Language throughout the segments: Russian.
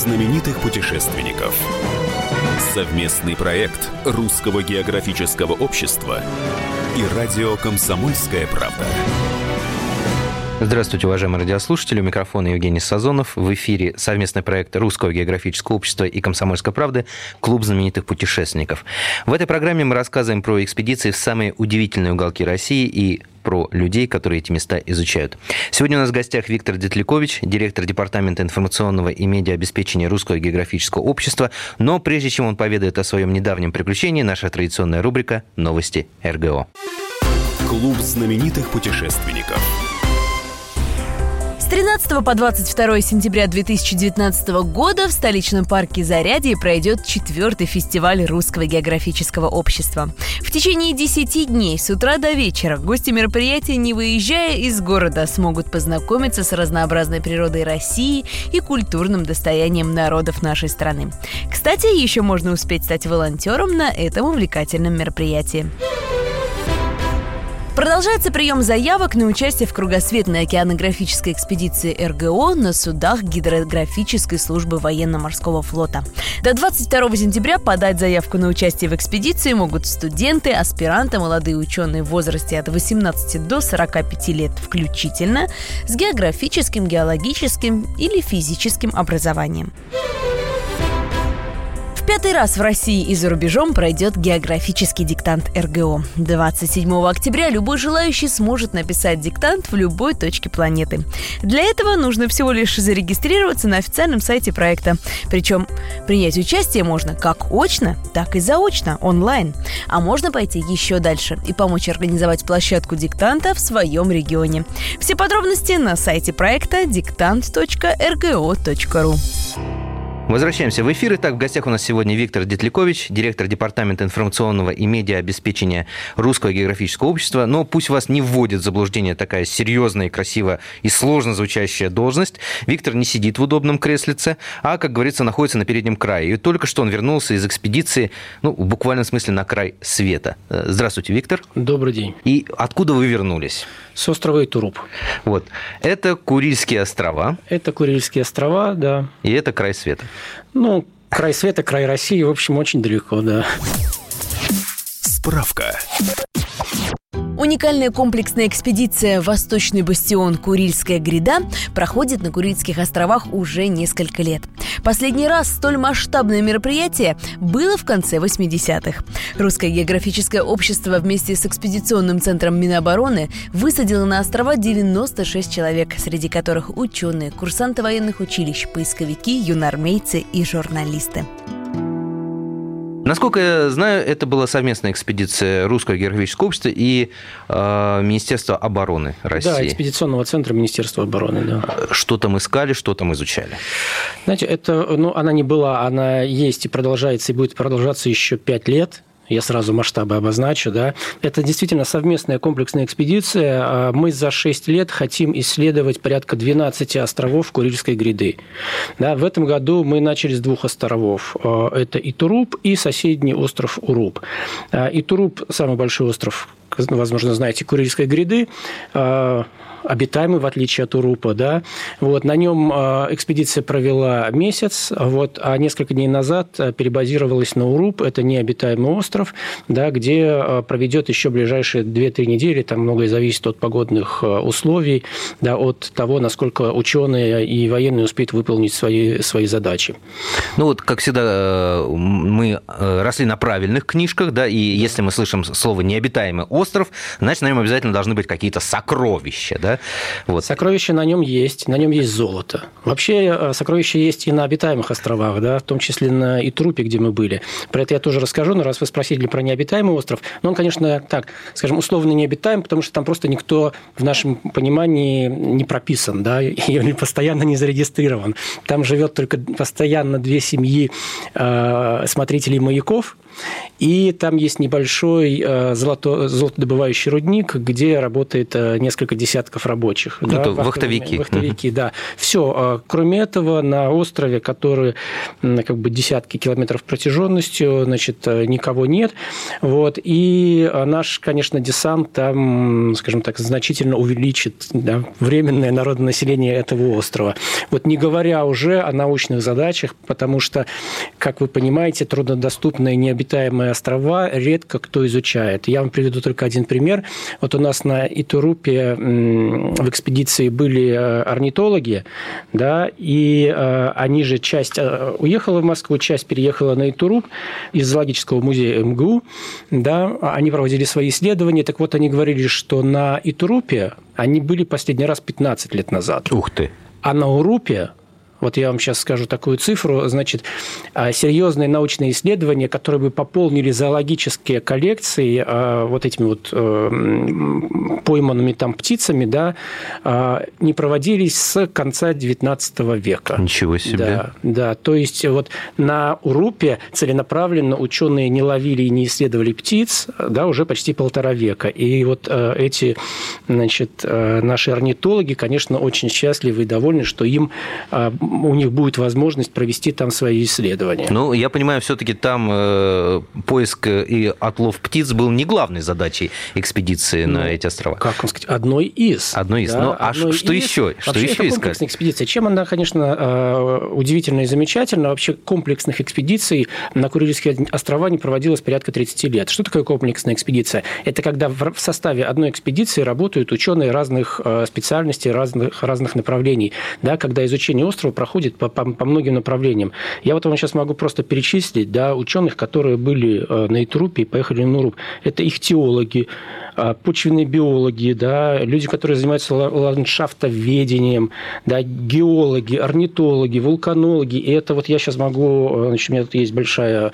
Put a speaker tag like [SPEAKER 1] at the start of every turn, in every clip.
[SPEAKER 1] знаменитых путешественников. Совместный проект Русского географического общества и радио «Комсомольская правда».
[SPEAKER 2] Здравствуйте, уважаемые радиослушатели. У микрофона Евгений Сазонов. В эфире совместный проект Русского географического общества и «Комсомольской правды» «Клуб знаменитых путешественников». В этой программе мы рассказываем про экспедиции в самые удивительные уголки России и про людей, которые эти места изучают. Сегодня у нас в гостях Виктор Детлякович, директор Департамента информационного и медиаобеспечения Русского географического общества. Но прежде чем он поведает о своем недавнем приключении, наша традиционная рубрика «Новости РГО».
[SPEAKER 1] Клуб знаменитых путешественников.
[SPEAKER 3] 13 по 22 сентября 2019 года в столичном парке Зарядье пройдет четвертый фестиваль Русского географического общества. В течение 10 дней с утра до вечера гости мероприятия, не выезжая из города, смогут познакомиться с разнообразной природой России и культурным достоянием народов нашей страны. Кстати, еще можно успеть стать волонтером на этом увлекательном мероприятии. Продолжается прием заявок на участие в кругосветной океанографической экспедиции РГО на судах гидрографической службы военно-морского флота. До 22 сентября подать заявку на участие в экспедиции могут студенты, аспиранты, молодые ученые в возрасте от 18 до 45 лет включительно с географическим, геологическим или физическим образованием пятый раз в России и за рубежом пройдет географический диктант РГО. 27 октября любой желающий сможет написать диктант в любой точке планеты. Для этого нужно всего лишь зарегистрироваться на официальном сайте проекта. Причем принять участие можно как очно, так и заочно, онлайн. А можно пойти еще дальше и помочь организовать площадку диктанта в своем регионе. Все подробности на сайте проекта диктант.рго.ру.
[SPEAKER 2] Возвращаемся в эфир. Итак, в гостях у нас сегодня Виктор Детлякович, директор Департамента информационного и медиаобеспечения Русского географического общества. Но пусть вас не вводит в заблуждение такая серьезная, красивая и сложно звучащая должность. Виктор не сидит в удобном креслице, а, как говорится, находится на переднем крае. И только что он вернулся из экспедиции, ну, в буквальном смысле, на край света. Здравствуйте, Виктор.
[SPEAKER 4] Добрый день.
[SPEAKER 2] И откуда вы вернулись?
[SPEAKER 4] С острова Итуруп.
[SPEAKER 2] Вот. Это Курильские острова.
[SPEAKER 4] Это Курильские острова, да.
[SPEAKER 2] И это край света.
[SPEAKER 4] Ну, край света, край России, в общем, очень далеко, да.
[SPEAKER 1] Справка.
[SPEAKER 3] Уникальная комплексная экспедиция «Восточный бастион. Курильская гряда» проходит на Курильских островах уже несколько лет. Последний раз столь масштабное мероприятие было в конце 80-х. Русское географическое общество вместе с экспедиционным центром Минобороны высадило на острова 96 человек, среди которых ученые, курсанты военных училищ, поисковики, юнормейцы и журналисты.
[SPEAKER 2] Насколько я знаю, это была совместная экспедиция Русского географического общества и э, Министерства обороны России.
[SPEAKER 4] Да, экспедиционного центра Министерства обороны, да.
[SPEAKER 2] Что там искали, что там изучали?
[SPEAKER 4] Знаете, это, ну, она не была, она есть и продолжается, и будет продолжаться еще пять лет я сразу масштабы обозначу, да, это действительно совместная комплексная экспедиция. А мы за 6 лет хотим исследовать порядка 12 островов Курильской гряды. Да, в этом году мы начали с двух островов. А, это Итуруп и соседний остров Уруп. А, Итуруп – самый большой остров возможно, знаете, Курильской гряды обитаемый, в отличие от Урупа, да. Вот, на нем а, экспедиция провела месяц, вот, а несколько дней назад а, перебазировалась на Уруп, это необитаемый остров, да, где а, проведет еще ближайшие 2-3 недели, там многое зависит от погодных условий, да, от того, насколько ученые и военные успеют выполнить свои, свои задачи.
[SPEAKER 2] Ну вот, как всегда, э, мы э, росли на правильных книжках, да, и если мы слышим слово «необитаемый остров», значит, на нем обязательно должны быть какие-то сокровища, да?
[SPEAKER 4] Вот. Сокровища на нем есть, на нем есть золото. Вообще э, сокровища есть и на обитаемых островах, да, в том числе на Итрупе, где мы были. Про это я тоже расскажу, но раз вы спросили про необитаемый остров, но он, конечно, так, скажем, условно необитаем, потому что там просто никто в нашем понимании не прописан, да, и постоянно не зарегистрирован. Там живет только постоянно две семьи э, смотрителей маяков, и там есть небольшой э, золото, золотодобывающий рудник, где работает несколько десятков рабочих.
[SPEAKER 2] Ну, да, вахтовики.
[SPEAKER 4] Вахтовики, да. Все. Кроме этого, на острове, который как бы десятки километров протяженностью, значит, никого нет. Вот. И наш, конечно, десант там, скажем так, значительно увеличит да, временное народное население этого острова. Вот не говоря уже о научных задачах, потому что, как вы понимаете, труднодоступные необитаемые острова редко кто изучает. Я вам приведу только один пример. Вот у нас на Итурупе в экспедиции были э, орнитологи, да, и э, они же часть э, уехала в Москву, часть переехала на Итуруп из зоологического музея МГУ, да, они проводили свои исследования, так вот они говорили, что на Итурупе они были последний раз 15 лет назад.
[SPEAKER 2] Ух ты!
[SPEAKER 4] А на Урупе вот я вам сейчас скажу такую цифру. Значит, а, серьезные научные исследования, которые бы пополнили зоологические коллекции а, вот этими вот э, пойманными там птицами, да, а, не проводились с конца XIX века.
[SPEAKER 2] Ничего себе.
[SPEAKER 4] Да, да. То есть вот на Урупе целенаправленно ученые не ловили и не исследовали птиц, да, уже почти полтора века. И вот э, эти, значит, э, наши орнитологи, конечно, очень счастливы и довольны, что им у них будет возможность провести там свои исследования.
[SPEAKER 2] Ну, я понимаю, все-таки там э, поиск и отлов птиц был не главной задачей экспедиции ну, на эти острова.
[SPEAKER 4] Как вам сказать, одной из.
[SPEAKER 2] Одной из. Да, ну, а что из. еще? Что
[SPEAKER 4] Вообще,
[SPEAKER 2] еще
[SPEAKER 4] это комплексная экспедиция. Чем она, конечно, э, удивительна и замечательна? Вообще комплексных экспедиций на Курильские острова не проводилось порядка 30 лет. Что такое комплексная экспедиция? Это когда в составе одной экспедиции работают ученые разных э, специальностей, разных, разных направлений. Да, когда изучение острова проходит по, по, по многим направлениям. Я вот вам сейчас могу просто перечислить да, ученых, которые были э, на Итрупе и поехали на Уруб. Это их теологи, а, почвенные биологи, да, люди, которые занимаются ландшафтоведением, да, геологи, орнитологи, вулканологи. И это вот я сейчас могу, э, значит, у меня тут есть большая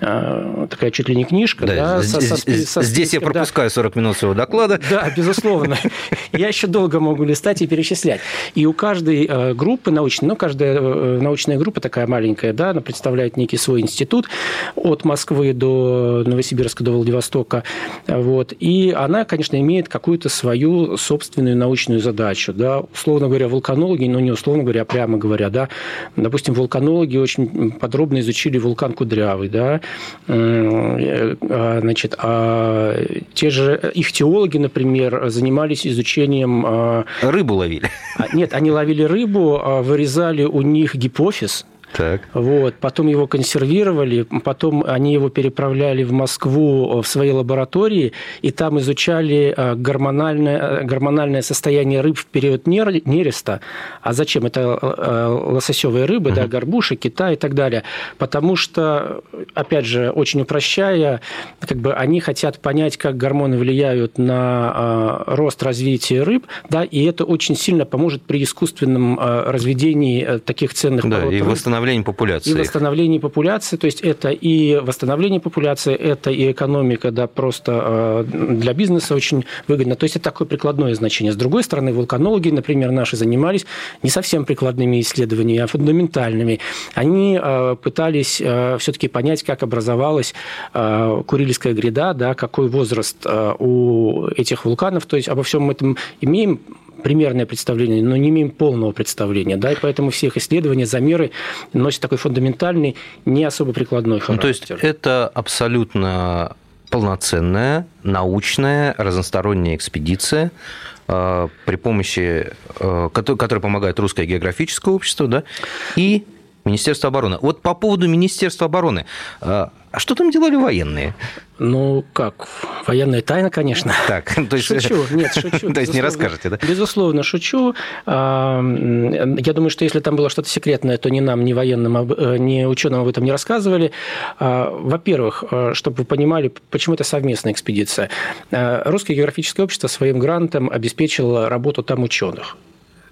[SPEAKER 4] а, такая чуть ли не книжка. Да,
[SPEAKER 2] да, со, со, со, здесь я пропускаю да. 40 минут своего доклада.
[SPEAKER 4] Да, безусловно. Я еще долго могу листать и перечислять. И у каждой э, группы научной, ну, каждая э, научная группа такая маленькая, да, она представляет некий свой институт от Москвы до Новосибирска, до Владивостока. Вот. И она, конечно, имеет какую-то свою собственную научную задачу. Да? Условно говоря, вулканологи, но не условно говоря, а прямо говоря, да, допустим, вулканологи очень подробно изучили вулкан Кудрявый, да, э, а, значит, а те же их теологи, например, занимались изучением... А,
[SPEAKER 2] рыбу ловили.
[SPEAKER 4] А, нет, они ловили рыбу, вырезали у них гипофиз,
[SPEAKER 2] так.
[SPEAKER 4] Вот. Потом его консервировали, потом они его переправляли в Москву в свои лаборатории, и там изучали э, гормональное, э, гормональное состояние рыб в период нереста. А зачем? Это э, лососевые рыбы, угу. да, горбуши, кита и так далее. Потому что, опять же, очень упрощая, как бы они хотят понять, как гормоны влияют на рост развития рыб, да, и это очень сильно поможет при искусственном разведении таких ценных
[SPEAKER 2] да, пород и восстановление популяции.
[SPEAKER 4] И восстановление популяции, то есть это и восстановление популяции, это и экономика, да, просто э, для бизнеса очень выгодно. То есть это такое прикладное значение. С другой стороны, вулканологи, например, наши занимались не совсем прикладными исследованиями, а фундаментальными. Они э, пытались э, все-таки понять, как образовалась Курильская гряда, да, какой возраст у этих вулканов. То есть обо всем этом имеем примерное представление, но не имеем полного представления. Да, и поэтому все их исследования, замеры носят такой фундаментальный, не особо прикладной характер. Ну,
[SPEAKER 2] то есть это абсолютно полноценная, научная, разносторонняя экспедиция, э, при помощи, э, которая помогает Русское географическое общество, да, и Министерство обороны. Вот по поводу Министерства обороны. Э, а что там делали военные?
[SPEAKER 4] Ну, как? Военная тайна, конечно.
[SPEAKER 2] Так, то есть...
[SPEAKER 4] Шучу, нет, шучу.
[SPEAKER 2] То есть не расскажете, да?
[SPEAKER 4] Безусловно, шучу. А, я думаю, что если там было что-то секретное, то ни нам, ни военным, э, ни ученым об этом не рассказывали. А, во-первых, э, чтобы вы понимали, почему это совместная экспедиция. Русское географическое общество своим грантом обеспечило работу там ученых.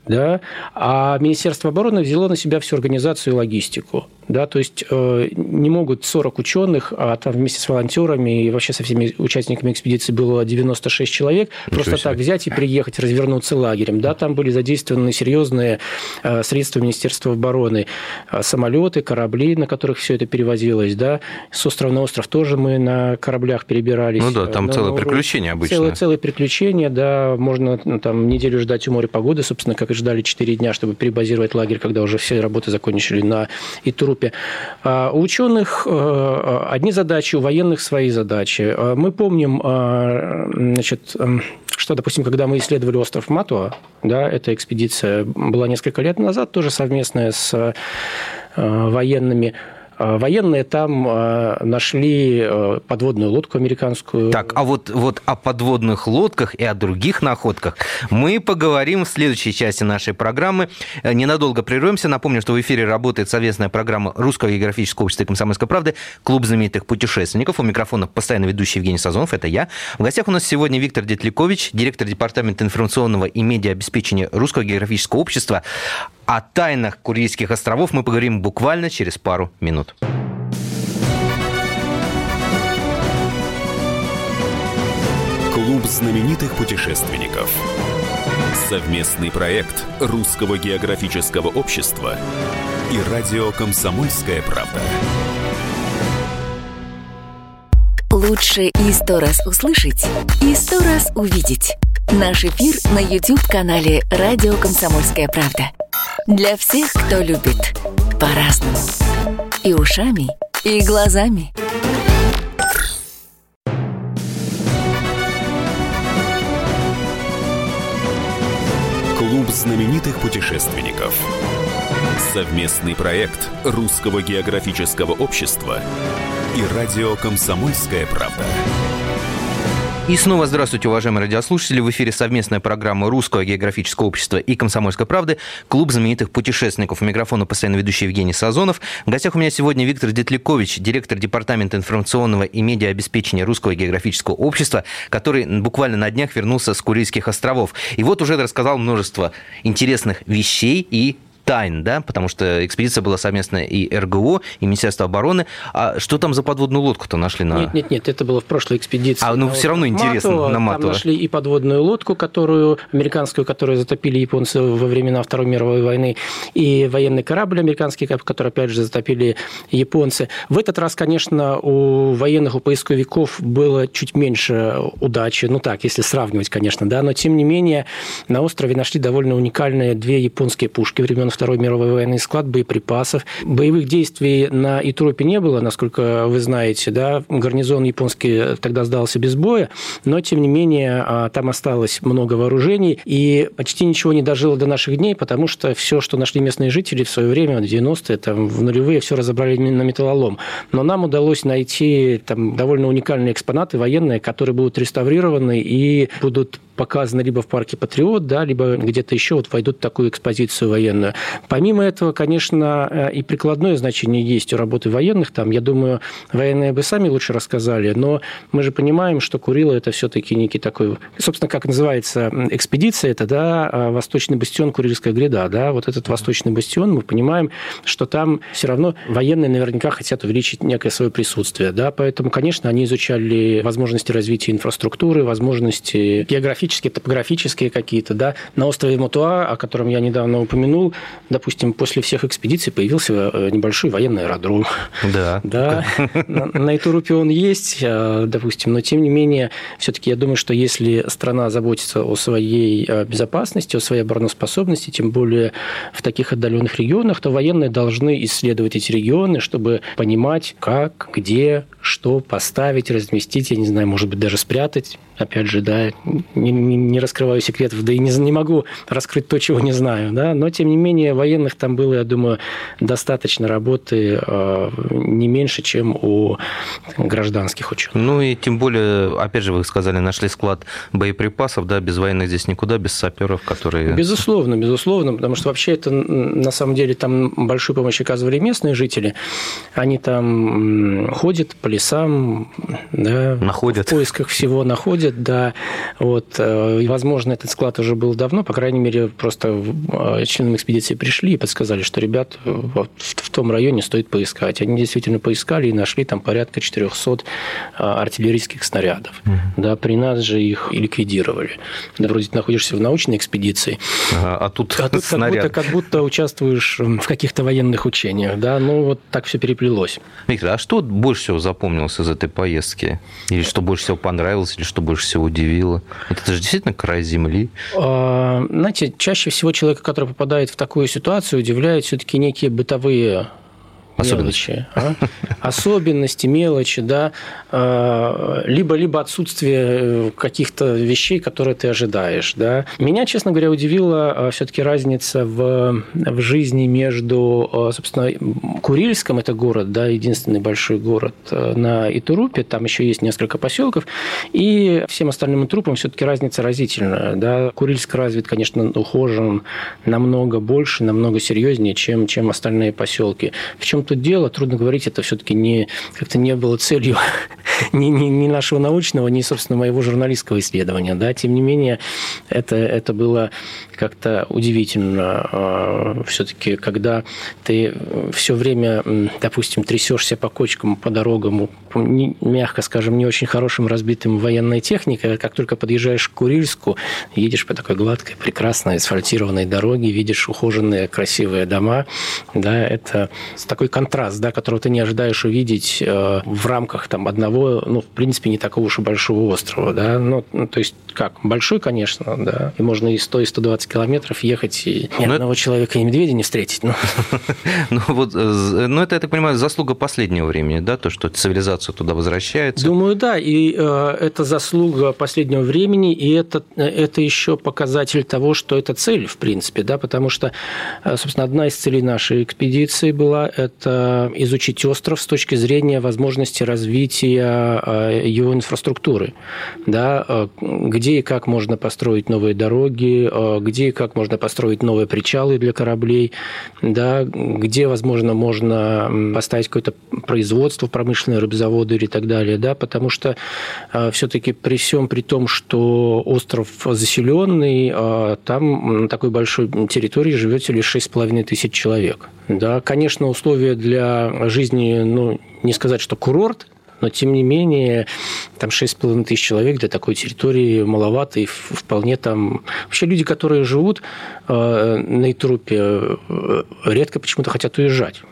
[SPEAKER 4] Да, а Министерство обороны взяло на себя всю организацию и логистику. Да, то есть э, не могут 40 ученых, а там вместе с волонтерами и вообще со всеми участниками экспедиции было 96 человек, Ничего просто себе. так взять и приехать, развернуться лагерем. Да, там были задействованы серьезные э, средства Министерства обороны, э, самолеты, корабли, на которых все это перевозилось. Да. С острова на остров тоже мы на кораблях перебирались.
[SPEAKER 2] Ну да, там целое приключение обычно.
[SPEAKER 4] Целое, целое приключение, да. Можно ну, там неделю ждать у моря погоды, собственно, как и ждали 4 дня, чтобы перебазировать лагерь, когда уже все работы закончили на Итрупе. А у ученых э, одни задачи, у военных свои задачи. А мы помним, а, значит, эм, что, допустим, когда мы исследовали остров Матуа, да, эта экспедиция была несколько лет назад, тоже совместная с э, военными, военные там а, нашли а, подводную лодку американскую.
[SPEAKER 2] Так, а вот, вот о подводных лодках и о других находках мы поговорим в следующей части нашей программы. Э, ненадолго прервемся. Напомню, что в эфире работает совместная программа Русского географического общества и комсомольской правды «Клуб знаменитых путешественников». У микрофона постоянно ведущий Евгений Сазонов, это я. В гостях у нас сегодня Виктор Детликович, директор департамента информационного и медиаобеспечения Русского географического общества. О тайнах Курильских островов мы поговорим буквально через пару минут.
[SPEAKER 1] Клуб знаменитых путешественников. Совместный проект Русского географического общества и радио «Комсомольская правда».
[SPEAKER 5] Лучше и сто раз услышать, и сто раз увидеть. Наш эфир на YouTube-канале «Радио Комсомольская правда». Для всех, кто любит по-разному. И ушами, и глазами.
[SPEAKER 1] Клуб знаменитых путешественников. Совместный проект Русского географического общества и радио «Комсомольская правда».
[SPEAKER 2] И снова здравствуйте, уважаемые радиослушатели. В эфире совместная программа Русского географического общества и Комсомольской правды «Клуб знаменитых путешественников». У микрофона постоянно ведущий Евгений Сазонов. В гостях у меня сегодня Виктор Детлякович, директор Департамента информационного и медиаобеспечения Русского географического общества, который буквально на днях вернулся с Курильских островов. И вот уже рассказал множество интересных вещей и тайн, да, потому что экспедиция была совместная и РГО, и Министерство обороны. А что там за подводную лодку-то нашли на...
[SPEAKER 4] Нет, нет, нет, это было в прошлой экспедиции.
[SPEAKER 2] А, ну, все равно интересно, Мату, на
[SPEAKER 4] Мату. Там нашли и подводную лодку, которую, американскую, которую затопили японцы во времена Второй мировой войны, и военный корабль американский, который, опять же, затопили японцы. В этот раз, конечно, у военных, у поисковиков было чуть меньше удачи, ну так, если сравнивать, конечно, да, но тем не менее на острове нашли довольно уникальные две японские пушки времен Второй мировой войны, склад боеприпасов. Боевых действий на Итропе не было, насколько вы знаете, да, гарнизон японский тогда сдался без боя, но, тем не менее, а, там осталось много вооружений, и почти ничего не дожило до наших дней, потому что все, что нашли местные жители в свое время, в 90-е, там, в нулевые, все разобрали на металлолом. Но нам удалось найти там довольно уникальные экспонаты военные, которые будут реставрированы и будут показаны либо в парке Патриот, да, либо где-то еще вот войдут в такую экспозицию военную. Помимо этого, конечно, э, и прикладное значение есть у работы военных. Там, я думаю, военные бы сами лучше рассказали, но мы же понимаем, что Курила это все-таки некий такой, собственно, как называется экспедиция, это да, а, восточный бастион Курильская гряда, да, вот этот восточный бастион, мы понимаем, что там все равно военные наверняка хотят увеличить некое свое присутствие, да, поэтому, конечно, они изучали возможности развития инфраструктуры, возможности географические, топографические какие-то, да, на острове Матуа, о котором я недавно упомянул, допустим, после всех экспедиций появился э, небольшой военный аэродром.
[SPEAKER 2] Да.
[SPEAKER 4] Да. На, на Итурупе он есть, э, допустим, но тем не менее, все-таки я думаю, что если страна заботится о своей э, безопасности, о своей обороноспособности, тем более в таких отдаленных регионах, то военные должны исследовать эти регионы, чтобы понимать, как, где, что поставить, разместить, я не знаю, может быть, даже спрятать. Опять же, да, не, не раскрываю секретов, да и не, не могу раскрыть то, чего не знаю, да, но тем не менее менее, военных там было, я думаю, достаточно работы э, не меньше, чем у гражданских ученых.
[SPEAKER 2] Ну и тем более, опять же, вы сказали, нашли склад боеприпасов, да, без военных здесь никуда, без саперов, которые...
[SPEAKER 4] Безусловно, безусловно, потому что вообще это, на самом деле, там большую помощь оказывали местные жители. Они там ходят по лесам, да,
[SPEAKER 2] находят.
[SPEAKER 4] в поисках всего находят, да. Вот, э, и, возможно, этот склад уже был давно, по крайней мере, просто э, членам экспедиции пришли и подсказали, что ребят вот в том районе стоит поискать. Они действительно поискали и нашли там порядка 400 э, артиллерийских снарядов. Угу. Да, при нас же их и ликвидировали. Да, вроде ты находишься в научной экспедиции,
[SPEAKER 2] ага, а тут,
[SPEAKER 4] а тут снаряд. Как, будто, как будто участвуешь в каких-то военных учениях. Да? Ну, вот так все переплелось.
[SPEAKER 2] Виктор, а что больше всего запомнилось из этой поездки? Или что больше всего понравилось, или что больше всего удивило? Это же действительно край земли.
[SPEAKER 4] А, знаете, чаще всего человека, который попадает в такую ситуацию, удивляют все-таки некие бытовые Особенности. Мелочи, а? Особенности, мелочи, да, а, либо, либо отсутствие э, каких-то вещей, которые ты ожидаешь, да. Меня, честно говоря, удивила а, все-таки разница в, в жизни между, а, собственно, Курильском, это город, да, единственный большой город э, на Итурупе, там еще есть несколько поселков, и всем остальным трупам все-таки разница разительная, да. Курильск развит, конечно, ухожен намного больше, намного серьезнее, чем, чем остальные поселки. В чем тут дело, трудно говорить, это все-таки не, как-то не было целью ни, ни, ни нашего научного, ни, собственно, моего журналистского исследования. Да? Тем не менее, это, это было как-то удивительно. А, все-таки, когда ты все время, допустим, трясешься по кочкам, по дорогам, мягко скажем, не очень хорошим разбитым военной техникой, как только подъезжаешь к Курильску, едешь по такой гладкой, прекрасной асфальтированной дороге, видишь ухоженные красивые дома, да, это такой контраст, да, которого ты не ожидаешь увидеть э, в рамках там одного, ну, в принципе, не такого уж и большого острова, да, ну, ну то есть как, большой, конечно, да, и можно и 100, и 120 километров ехать, и ни но одного это... человека и медведя не встретить, ну.
[SPEAKER 2] Ну, вот, э, ну, это, я так понимаю, заслуга последнего времени, да, то, что цивилизация туда возвращается?
[SPEAKER 4] Думаю, да, и э, это заслуга последнего времени, и это, это еще показатель того, что это цель, в принципе, да, потому что, э, собственно, одна из целей нашей экспедиции была это изучить остров с точки зрения возможности развития э, его инфраструктуры, да, э, где и как можно построить новые дороги, э, где и как можно построить новые причалы для кораблей, да, где, возможно, можно поставить какое-то производство, промышленное рыбзаводы или так далее, да, потому что все-таки при всем при том, что остров заселенный, там на такой большой территории живет лишь 6,5 тысяч человек. Да, конечно, условия для жизни, ну, не сказать, что курорт, но тем не менее там 6,5 тысяч человек для такой территории маловато, и вполне там... Вообще люди, которые живут э, на Итрупе, э, редко почему-то хотят уезжать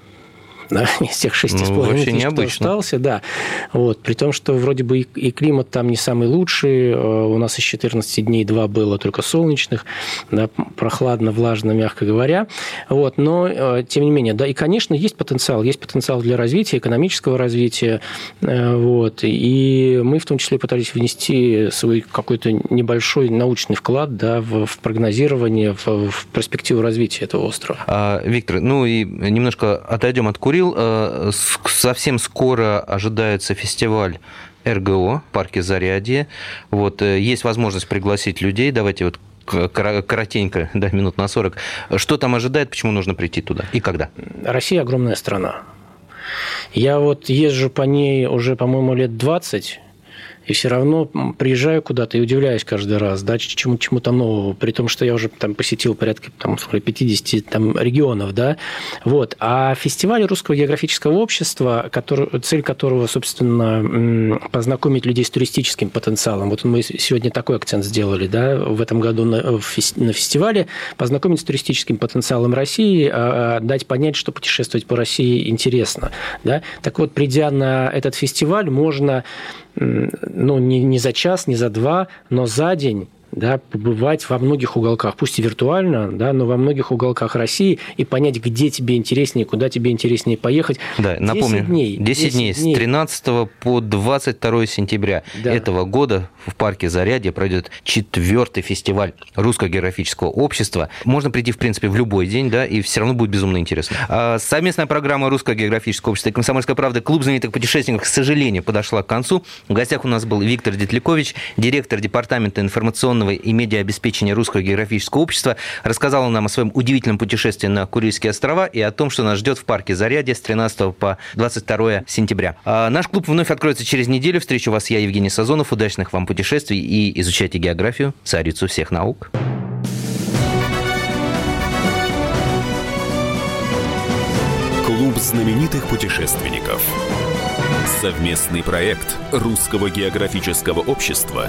[SPEAKER 4] да, из тех шести с ну, половиной тысяч, кто остался, да. Вот, при том, что вроде бы и, и климат там не самый лучший, э, у нас из 14 дней два было только солнечных, да, прохладно, влажно, мягко говоря, вот, но э, тем не менее, да, и, конечно, есть потенциал, есть потенциал для развития, экономического развития, э, вот, и мы в том числе пытались внести свой какой-то небольшой научный вклад, да, в, в прогнозирование, в, в перспективу развития этого острова.
[SPEAKER 2] А, Виктор, ну и немножко отойдем от Кури говорил, э, совсем скоро ожидается фестиваль РГО в парке Зарядье. Вот, э, есть возможность пригласить людей. Давайте вот коротенько, да, минут на 40. Что там ожидает, почему нужно прийти туда и когда?
[SPEAKER 4] Россия огромная страна. Я вот езжу по ней уже, по-моему, лет 20, и все равно приезжаю куда-то и удивляюсь каждый раз, да, чему, чему-то нового, при том, что я уже там посетил порядка там, 50 там, регионов, да, вот. А фестиваль Русского географического общества, который, цель которого, собственно, познакомить людей с туристическим потенциалом, вот мы сегодня такой акцент сделали, да, в этом году на, на фестивале, познакомить с туристическим потенциалом России, а, а, дать понять, что путешествовать по России интересно, да. Так вот, придя на этот фестиваль, можно ну, не, не за час, не за два, но за день да, побывать во многих уголках, пусть и виртуально, да, но во многих уголках России и понять, где тебе интереснее, куда тебе интереснее поехать.
[SPEAKER 2] Да, напомню, дней, 10, 10 дней, дней с 13 по 22 сентября да. этого года в парке Зарядье пройдет четвертый фестиваль Русского географического общества. Можно прийти, в принципе, в любой день, да, и все равно будет безумно интересно. А совместная программа Русского географического общества и Комсомольская правда Клуб знаменитых путешественников, к сожалению, подошла к концу. В гостях у нас был Виктор Детлякович, директор Департамента информационного и медиаобеспечения Русского географического общества. Рассказал он нам о своем удивительном путешествии на Курильские острова и о том, что нас ждет в парке Зарядье с 13 по 22 сентября. А наш клуб вновь откроется через неделю. Встречу вас я, Евгений Сазонов. Удачных вам путешествий и изучайте географию, царицу всех наук.
[SPEAKER 1] Клуб знаменитых путешественников. Совместный проект Русского географического общества